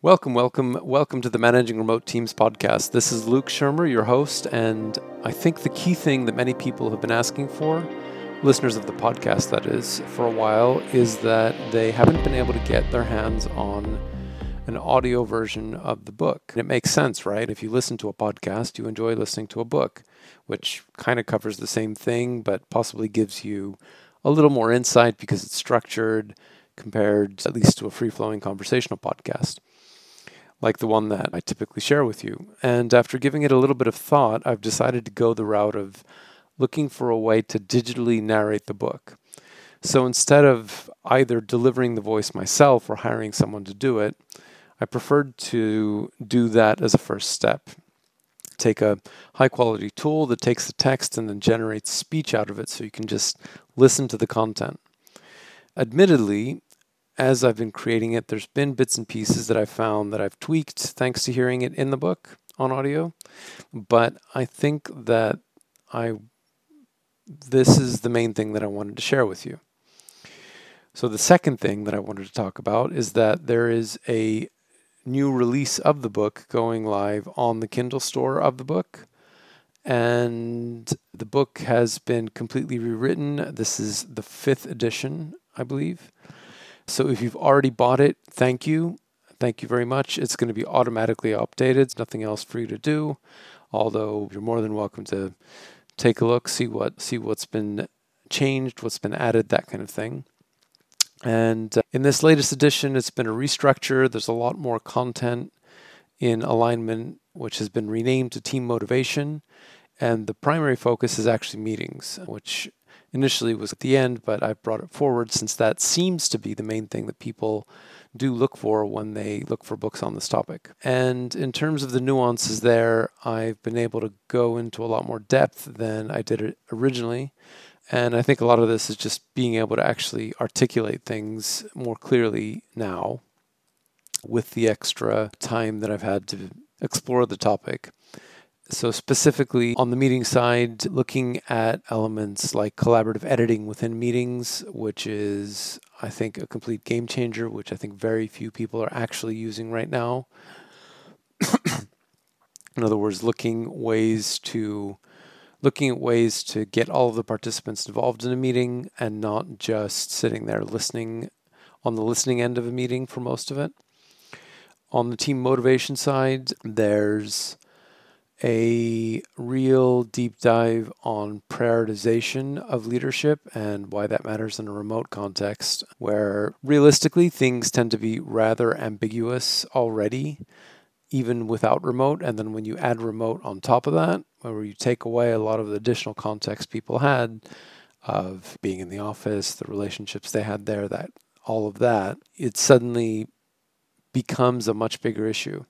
Welcome, welcome, welcome to the Managing Remote Teams podcast. This is Luke Szyrmer, your host, and I think the key thing that many people have been asking for, listeners of the podcast that is, for a while, is that they haven't been able to get their hands on an audio version of the book. And it makes sense, right? If you listen to a podcast, you enjoy listening to a book, which kind of covers the same thing, but possibly gives you a little more insight because it's structured compared at least to a free flowing conversational podcast like the one that I typically share with you. And after giving it a little bit of thought, I've decided to go the route of looking for a way to digitally narrate the book. So instead of either delivering the voice myself or hiring someone to do it, I preferred to do that as a first step. Take a high quality tool that takes the text and then generates speech out of it so you can just listen to the content. Admittedly, as I've been creating it, there's been bits and pieces that I've found that I've tweaked thanks to hearing it in the book on audio. But I think that I this is the main thing that I wanted to share with you. So the second thing that I wanted to talk about is that there is a new release of the book going live on the Kindle store of the book. And the book has been completely rewritten. This is the fifth edition, I believe. So if you've already bought it, thank you. Thank you very much. It's going to be automatically updated. There's nothing else for you to do. Although you're more than welcome to take a look, see what see what's been changed, what's been added, that kind of thing. And uh, in this latest edition, it's been a restructure. There's a lot more content in alignment, which has been renamed to Team Motivation. And the primary focus is actually meetings, which initially was at the end, but I've brought it forward since that seems to be the main thing that people do look for when they look for books on this topic. And in terms of the nuances there, I've been able to go into a lot more depth than I did originally. And I think a lot of this is just being able to actually articulate things more clearly now with the extra time that I've had to explore the topic. So, specifically on the meeting side, looking at elements like collaborative editing within meetings, which is, I think, a complete game changer, which I think very few people are actually using right now. In other words, looking ways to looking at ways to get all of the participants involved in a meeting and not just sitting there listening on the listening end of a meeting for most of it. On the team motivation side, there's a real deep dive on prioritization of leadership and why that matters in a remote context, where realistically things tend to be rather ambiguous already, even without remote. And then when you add remote on top of that, where you take away a lot of the additional context people had of being in the office, the relationships they had there, that all of that, it suddenly becomes a much bigger issue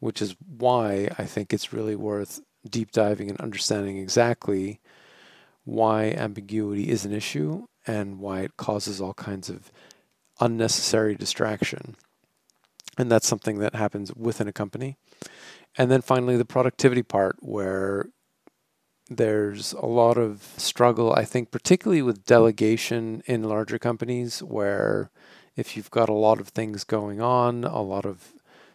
which is why I think it's really worth deep diving and understanding exactly why ambiguity is an issue and why it causes all kinds of unnecessary distraction. And that's something that happens within a company. And then finally, the productivity part, where there's a lot of struggle, I think, particularly with delegation in larger companies, where if you've got a lot of things going on, a lot of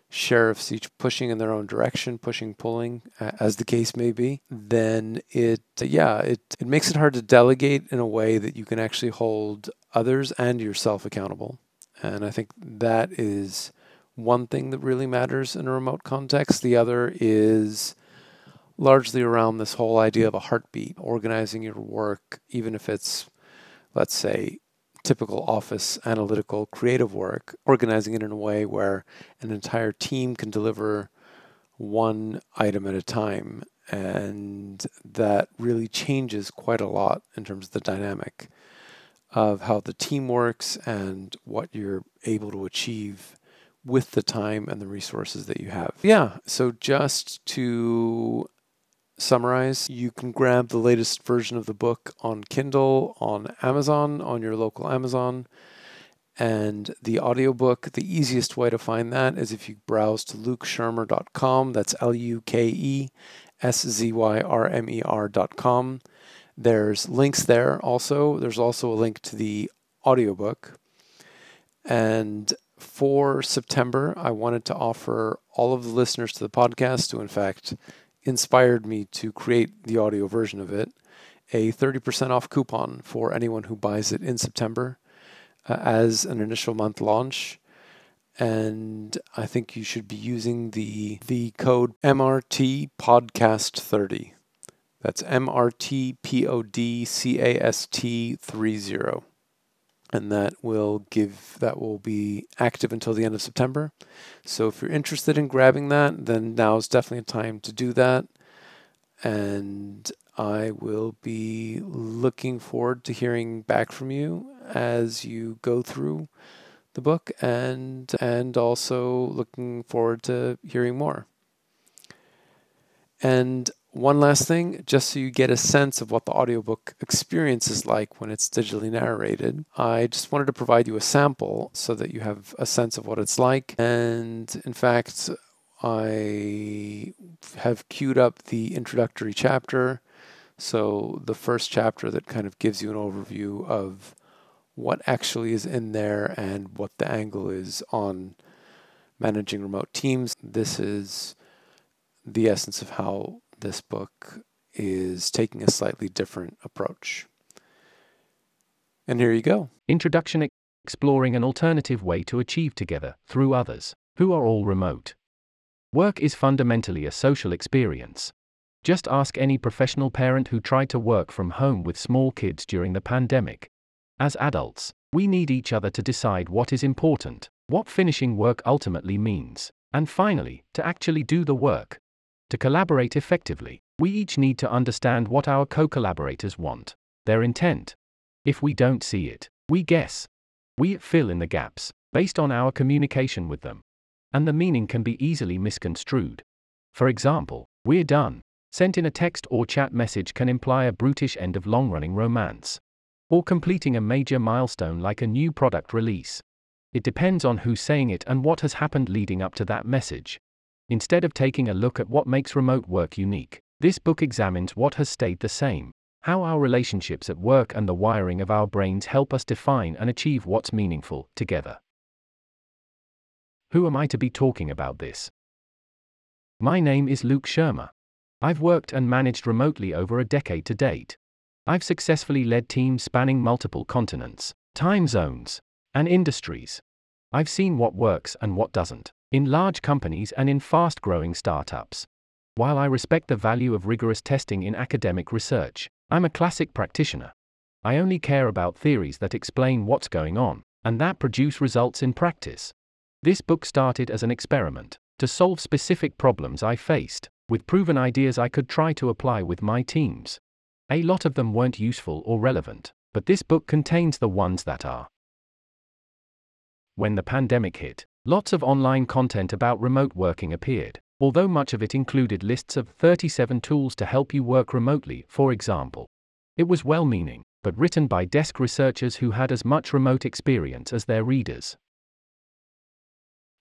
sheriffs each pushing in their own direction, pushing, pulling, as the case may be, then it, yeah, it, it makes it hard to delegate in a way that you can actually hold others and yourself accountable. And I think that is one thing that really matters in a remote context. The other is largely around this whole idea of a heartbeat, organizing your work, even if it's, let's say, typical office analytical creative work, organizing it in a way where an entire team can deliver one item at a time. And that really changes quite a lot in terms of the dynamic of how the team works and what you're able to achieve with the time and the resources that you have. Yeah, so just to summarize, you can grab the latest version of the book on Kindle, on Amazon, on your local Amazon. And the audiobook, the easiest way to find that is if you browse to lukeszyrmer.com. That's L U K E S Z Y R M E R.com. There's links there also. There's also a link to the audiobook. And for September, I wanted to offer all of the listeners to the podcast to, in fact, inspired me to create the audio version of it a 30% off coupon for anyone who buys it in September uh, as an initial month launch. And I think you should be using the the code MRT Podcast 30. That's MRT P O D C A S T 30 and that will give that will be active until the end of September. So if you're interested in grabbing that, then now is definitely a time to do that. And I will be looking forward to hearing back from you as you go through the book and and also looking forward to hearing more. And one last thing, just so you get a sense of what the audiobook experience is like when it's digitally narrated, I just wanted to provide you a sample so that you have a sense of what it's like. And in fact, I have queued up the introductory chapter. So, the first chapter that kind of gives you an overview of what actually is in there and what the angle is on managing remote teams. This is the essence of how this book is taking a slightly different approach. And here you go. Introduction Exploring an alternative way to achieve together through others who are all remote. Work is fundamentally a social experience. Just ask any professional parent who tried to work from home with small kids during the pandemic. As adults, we need each other to decide what is important, what finishing work ultimately means, and finally, to actually do the work. To collaborate effectively, we each need to understand what our co collaborators want, their intent. If we don't see it, we guess. We fill in the gaps, based on our communication with them. And the meaning can be easily misconstrued. For example, we're done, sent in a text or chat message can imply a brutish end of long running romance. Or completing a major milestone like a new product release. It depends on who's saying it and what has happened leading up to that message. Instead of taking a look at what makes remote work unique, this book examines what has stayed the same, how our relationships at work and the wiring of our brains help us define and achieve what's meaningful together. Who am I to be talking about this? My name is Luke Szyrmer. I've worked and managed remotely over a decade to date. I've successfully led teams spanning multiple continents, time zones, and industries. I've seen what works and what doesn't in large companies and in fast growing startups. While I respect the value of rigorous testing in academic research, I'm a classic practitioner. I only care about theories that explain what's going on, and that produce results in practice. This book started as an experiment to solve specific problems I faced, with proven ideas I could try to apply with my teams. A lot of them weren't useful or relevant, but this book contains the ones that are. When the pandemic hit, Lots of online content about remote working appeared, although much of it included lists of 37 tools to help you work remotely, for example. It was well meaning, but written by desk researchers who had as much remote experience as their readers.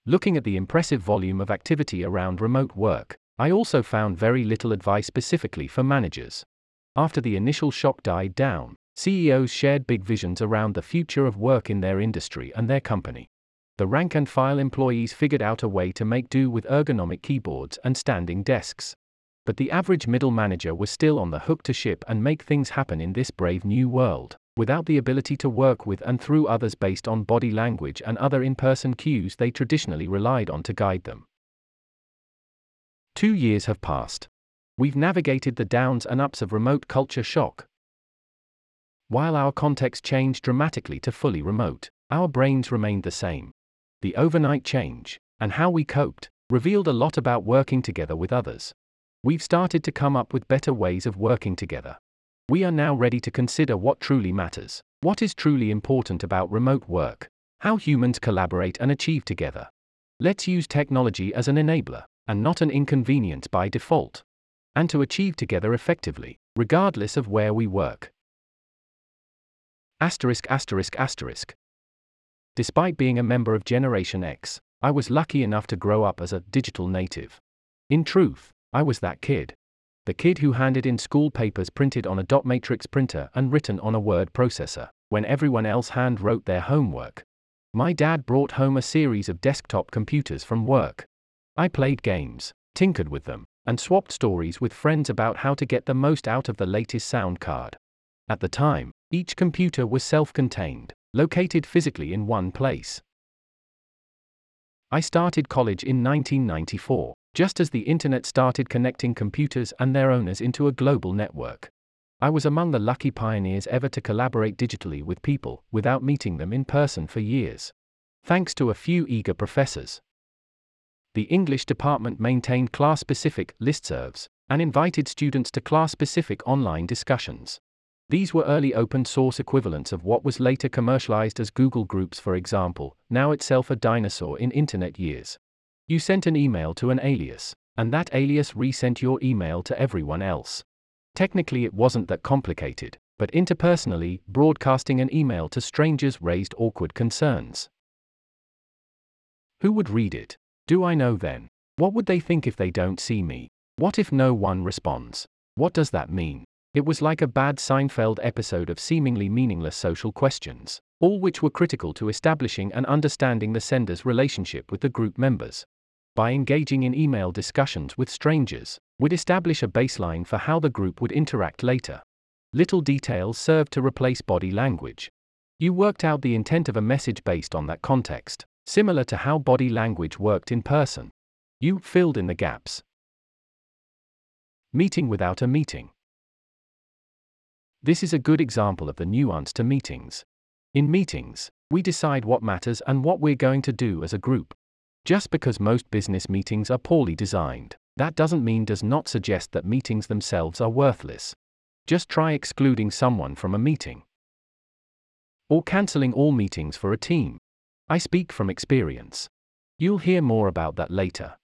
Looking at the impressive volume of activity around remote work, I also found very little advice specifically for managers. After the initial shock died down, CEOs shared big visions around the future of work in their industry and their company the rank and file employees figured out a way to make do with ergonomic keyboards and standing desks. But the average middle manager was still on the hook to ship and make things happen in this brave new world, without the ability to work with and through others based on body language and other in person cues they traditionally relied on to guide them. Two years have passed. We've navigated the downs and ups of remote culture shock. While our context changed dramatically to fully remote, our brains remained the same the overnight change, and how we coped, revealed a lot about working together with others. We've started to come up with better ways of working together. We are now ready to consider what truly matters, what is truly important about remote work, how humans collaborate and achieve together. Let's use technology as an enabler, and not an inconvenience by default. And to achieve together effectively, regardless of where we work. Asterisk asterisk asterisk. Despite being a member of Generation X, I was lucky enough to grow up as a digital native. In truth, I was that kid. The kid who handed in school papers printed on a dot matrix printer and written on a word processor, when everyone else hand wrote their homework. My dad brought home a series of desktop computers from work. I played games, tinkered with them, and swapped stories with friends about how to get the most out of the latest sound card. At the time, each computer was self contained, located physically in one place. I started college in 1994, just as the internet started connecting computers and their owners into a global network. I was among the lucky pioneers ever to collaborate digitally with people without meeting them in person for years. Thanks to a few eager professors. The English department maintained class specific listservs and invited students to class specific online discussions. These were early open source equivalents of what was later commercialized as Google Groups, for example, now itself a dinosaur in internet years. You sent an email to an alias, and that alias resent your email to everyone else. Technically, it wasn't that complicated, but interpersonally, broadcasting an email to strangers raised awkward concerns. Who would read it? Do I know then? What would they think if they don't see me? What if no one responds? What does that mean? It was like a bad Seinfeld episode of seemingly meaningless social questions, all which were critical to establishing and understanding the sender's relationship with the group members. By engaging in email discussions with strangers, would establish a baseline for how the group would interact later. Little details served to replace body language. You worked out the intent of a message based on that context, similar to how body language worked in person. You filled in the gaps. Meeting without a meeting. This is a good example of the nuance to meetings. In meetings, we decide what matters and what we're going to do as a group. Just because most business meetings are poorly designed, that doesn't mean does not suggest that meetings themselves are worthless. Just try excluding someone from a meeting. Or cancelling all meetings for a team. I speak from experience. You'll hear more about that later.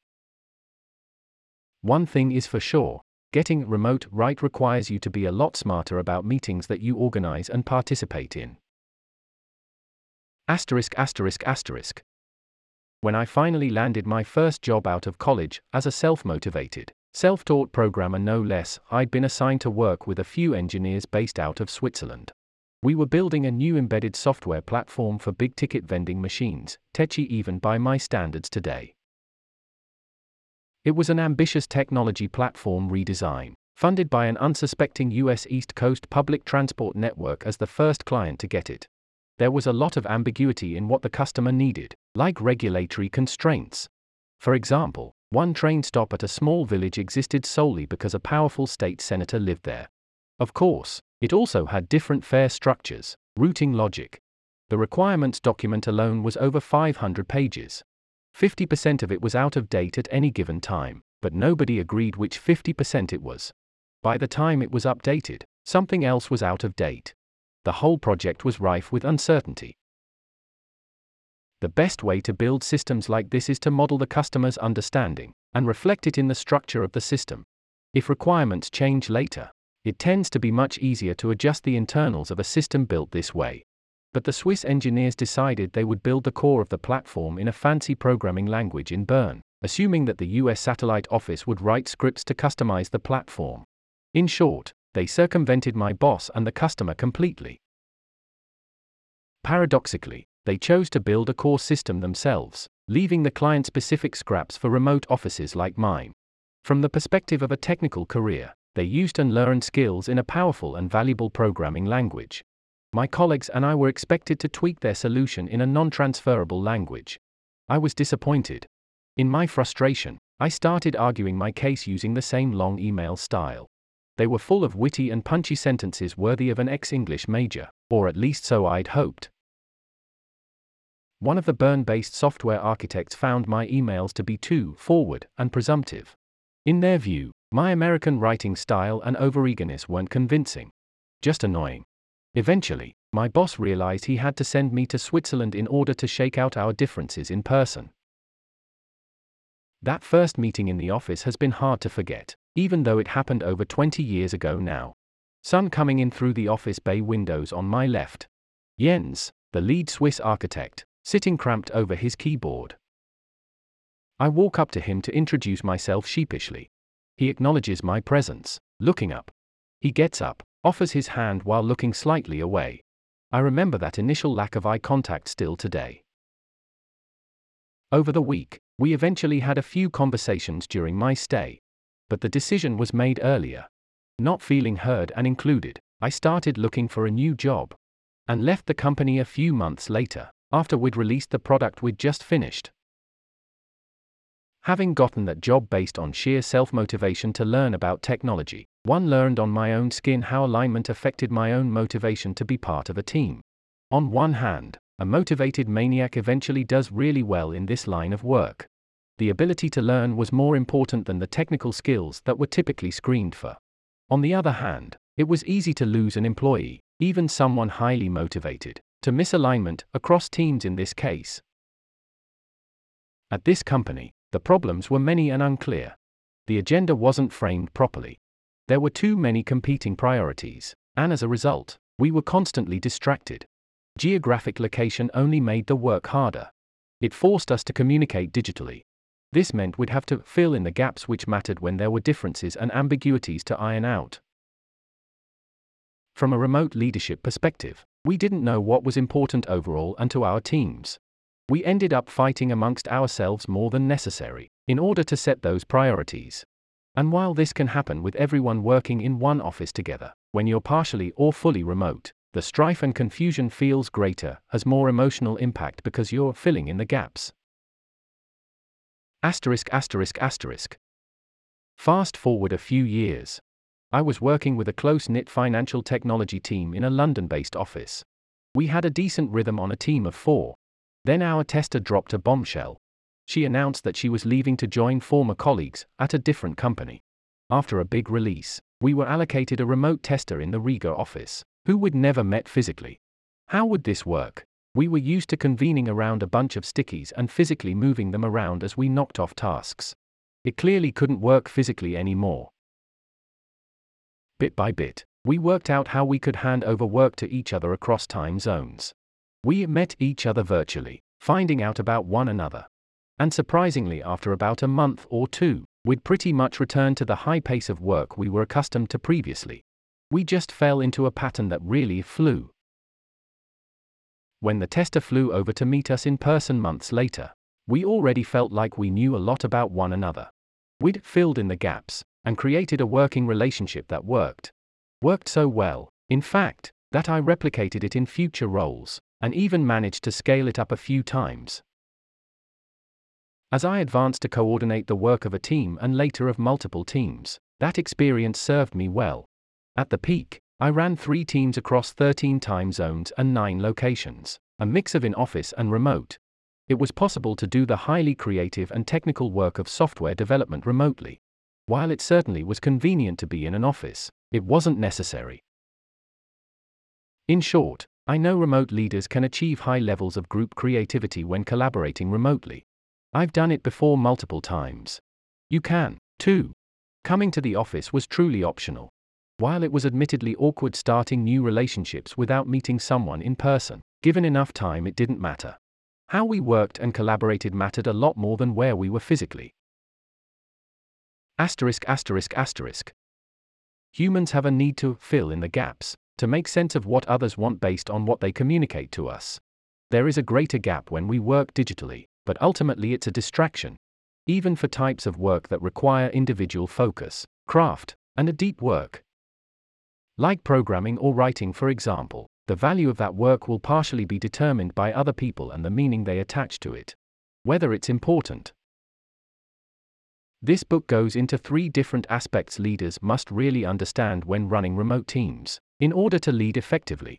One thing is for sure getting remote right requires you to be a lot smarter about meetings that you organize and participate in. Asterisk, asterisk, asterisk when I finally landed my first job out of college, as a self motivated, self taught programmer no less, I'd been assigned to work with a few engineers based out of Switzerland. We were building a new embedded software platform for big ticket vending machines, tetchy even by my standards today. It was an ambitious technology platform redesign, funded by an unsuspecting US East Coast public transport network as the first client to get it there was a lot of ambiguity in what the customer needed, like regulatory constraints. For example, one train stop at a small village existed solely because a powerful state senator lived there. Of course, it also had different fare structures, routing logic. The requirements document alone was over 500 pages. 50% of it was out of date at any given time, but nobody agreed which 50% it was. By the time it was updated, something else was out of date the whole project was rife with uncertainty. The best way to build systems like this is to model the customer's understanding and reflect it in the structure of the system. If requirements change later, it tends to be much easier to adjust the internals of a system built this way. But the Swiss engineers decided they would build the core of the platform in a fancy programming language in Bern, assuming that the US satellite office would write scripts to customize the platform. In short, they circumvented my boss and the customer completely. Paradoxically, they chose to build a core system themselves, leaving the client specific scraps for remote offices like mine. From the perspective of a technical career, they used and learned skills in a powerful and valuable programming language. My colleagues and I were expected to tweak their solution in a non transferable language. I was disappointed. In my frustration, I started arguing my case using the same long email style. They were full of witty and punchy sentences worthy of an ex English major, or at least so I'd hoped. One of the Bern based software architects found my emails to be too forward and presumptive. In their view, my American writing style and overeagerness weren't convincing. Just annoying. Eventually, my boss realized he had to send me to Switzerland in order to shake out our differences in person. That first meeting in the office has been hard to forget even though it happened over 20 years ago now. Sun coming in through the office bay windows on my left. Jens, the lead Swiss architect, sitting cramped over his keyboard. I walk up to him to introduce myself sheepishly. He acknowledges my presence, looking up. He gets up, offers his hand while looking slightly away. I remember that initial lack of eye contact still today. Over the week, we eventually had a few conversations during my stay. But the decision was made earlier. Not feeling heard and included, I started looking for a new job. And left the company a few months later, after we'd released the product we'd just finished. Having gotten that job based on sheer self motivation to learn about technology, one learned on my own skin how alignment affected my own motivation to be part of a team. On one hand, a motivated maniac eventually does really well in this line of work. The ability to learn was more important than the technical skills that were typically screened for. On the other hand, it was easy to lose an employee, even someone highly motivated, to misalignment across teams in this case. At this company, the problems were many and unclear. The agenda wasn't framed properly. There were too many competing priorities, and as a result, we were constantly distracted. Geographic location only made the work harder. It forced us to communicate digitally. This meant we'd have to fill in the gaps which mattered when there were differences and ambiguities to iron out. From a remote leadership perspective, we didn't know what was important overall and to our teams we ended up fighting amongst ourselves more than necessary, in order to set those priorities. And while this can happen with everyone working in one office together, when you're partially or fully remote, the strife and confusion feels greater, has more emotional impact because you're filling in the gaps. Asterisk asterisk asterisk. Fast forward a few years. I was working with a close knit financial technology team in a London based office. We had a decent rhythm on a team of four, then our tester dropped a bombshell. She announced that she was leaving to join former colleagues at a different company. After a big release, we were allocated a remote tester in the Riga office, who we'd never met physically. How would this work? We were used to convening around a bunch of stickies and physically moving them around as we knocked off tasks. It clearly couldn't work physically anymore. Bit by bit, we worked out how we could hand over work to each other across time zones. We met each other virtually, finding out about one another. And surprisingly, after about a month or two, we'd pretty much returned to the high pace of work we were accustomed to previously. We just fell into a pattern that really flew. When the tester flew over to meet us in person months later, we already felt like we knew a lot about one another. We'd filled in the gaps and created a working relationship that worked. Worked so well, in fact, that I replicated it in future roles and even managed to scale it up a few times. As I advanced to coordinate the work of a team and later of multiple teams, that experience served me well. At the peak, I ran three teams across 13 time zones and nine locations, a mix of in office and remote. It was possible to do the highly creative and technical work of software development remotely. While it certainly was convenient to be in an office, it wasn't necessary. In short, I know remote leaders can achieve high levels of group creativity when collaborating remotely. I've done it before multiple times. You can, too. Coming to the office was truly optional. While it was admittedly awkward starting new relationships without meeting someone in person, given enough time it didn't matter. How we worked and collaborated mattered a lot more than where we were physically. Asterisk asterisk asterisk. Humans have a need to fill in the gaps to make sense of what others want based on what they communicate to us. There is a greater gap when we work digitally, but ultimately it's a distraction. Even for types of work that require individual focus, craft, and a deep work. Like programming or writing, for example, the value of that work will partially be determined by other people and the meaning they attach to it. Whether it's important. This book goes into three different aspects leaders must really understand when running remote teams in order to lead effectively.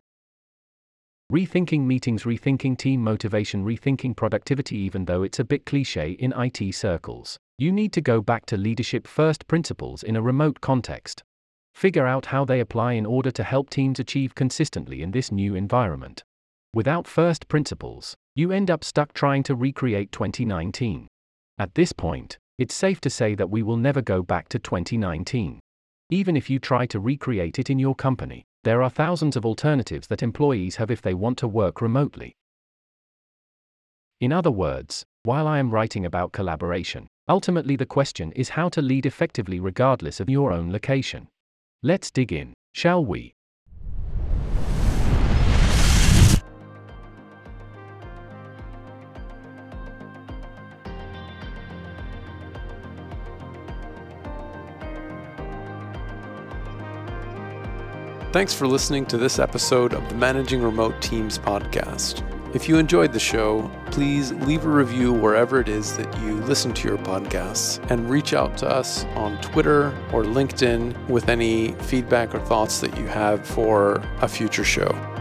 Rethinking meetings, rethinking team motivation, rethinking productivity, even though it's a bit cliche in IT circles. You need to go back to leadership first principles in a remote context. Figure out how they apply in order to help teams achieve consistently in this new environment. Without first principles, you end up stuck trying to recreate 2019. At this point, it's safe to say that we will never go back to 2019. Even if you try to recreate it in your company, there are thousands of alternatives that employees have if they want to work remotely. In other words, while I am writing about collaboration, ultimately the question is how to lead effectively regardless of your own location. Let's dig in, shall we? Thanks for listening to this episode of the Managing Remote Teams podcast. If you enjoyed the show, please leave a review wherever it is that you listen to your podcasts and reach out to us on Twitter or LinkedIn with any feedback or thoughts that you have for a future show.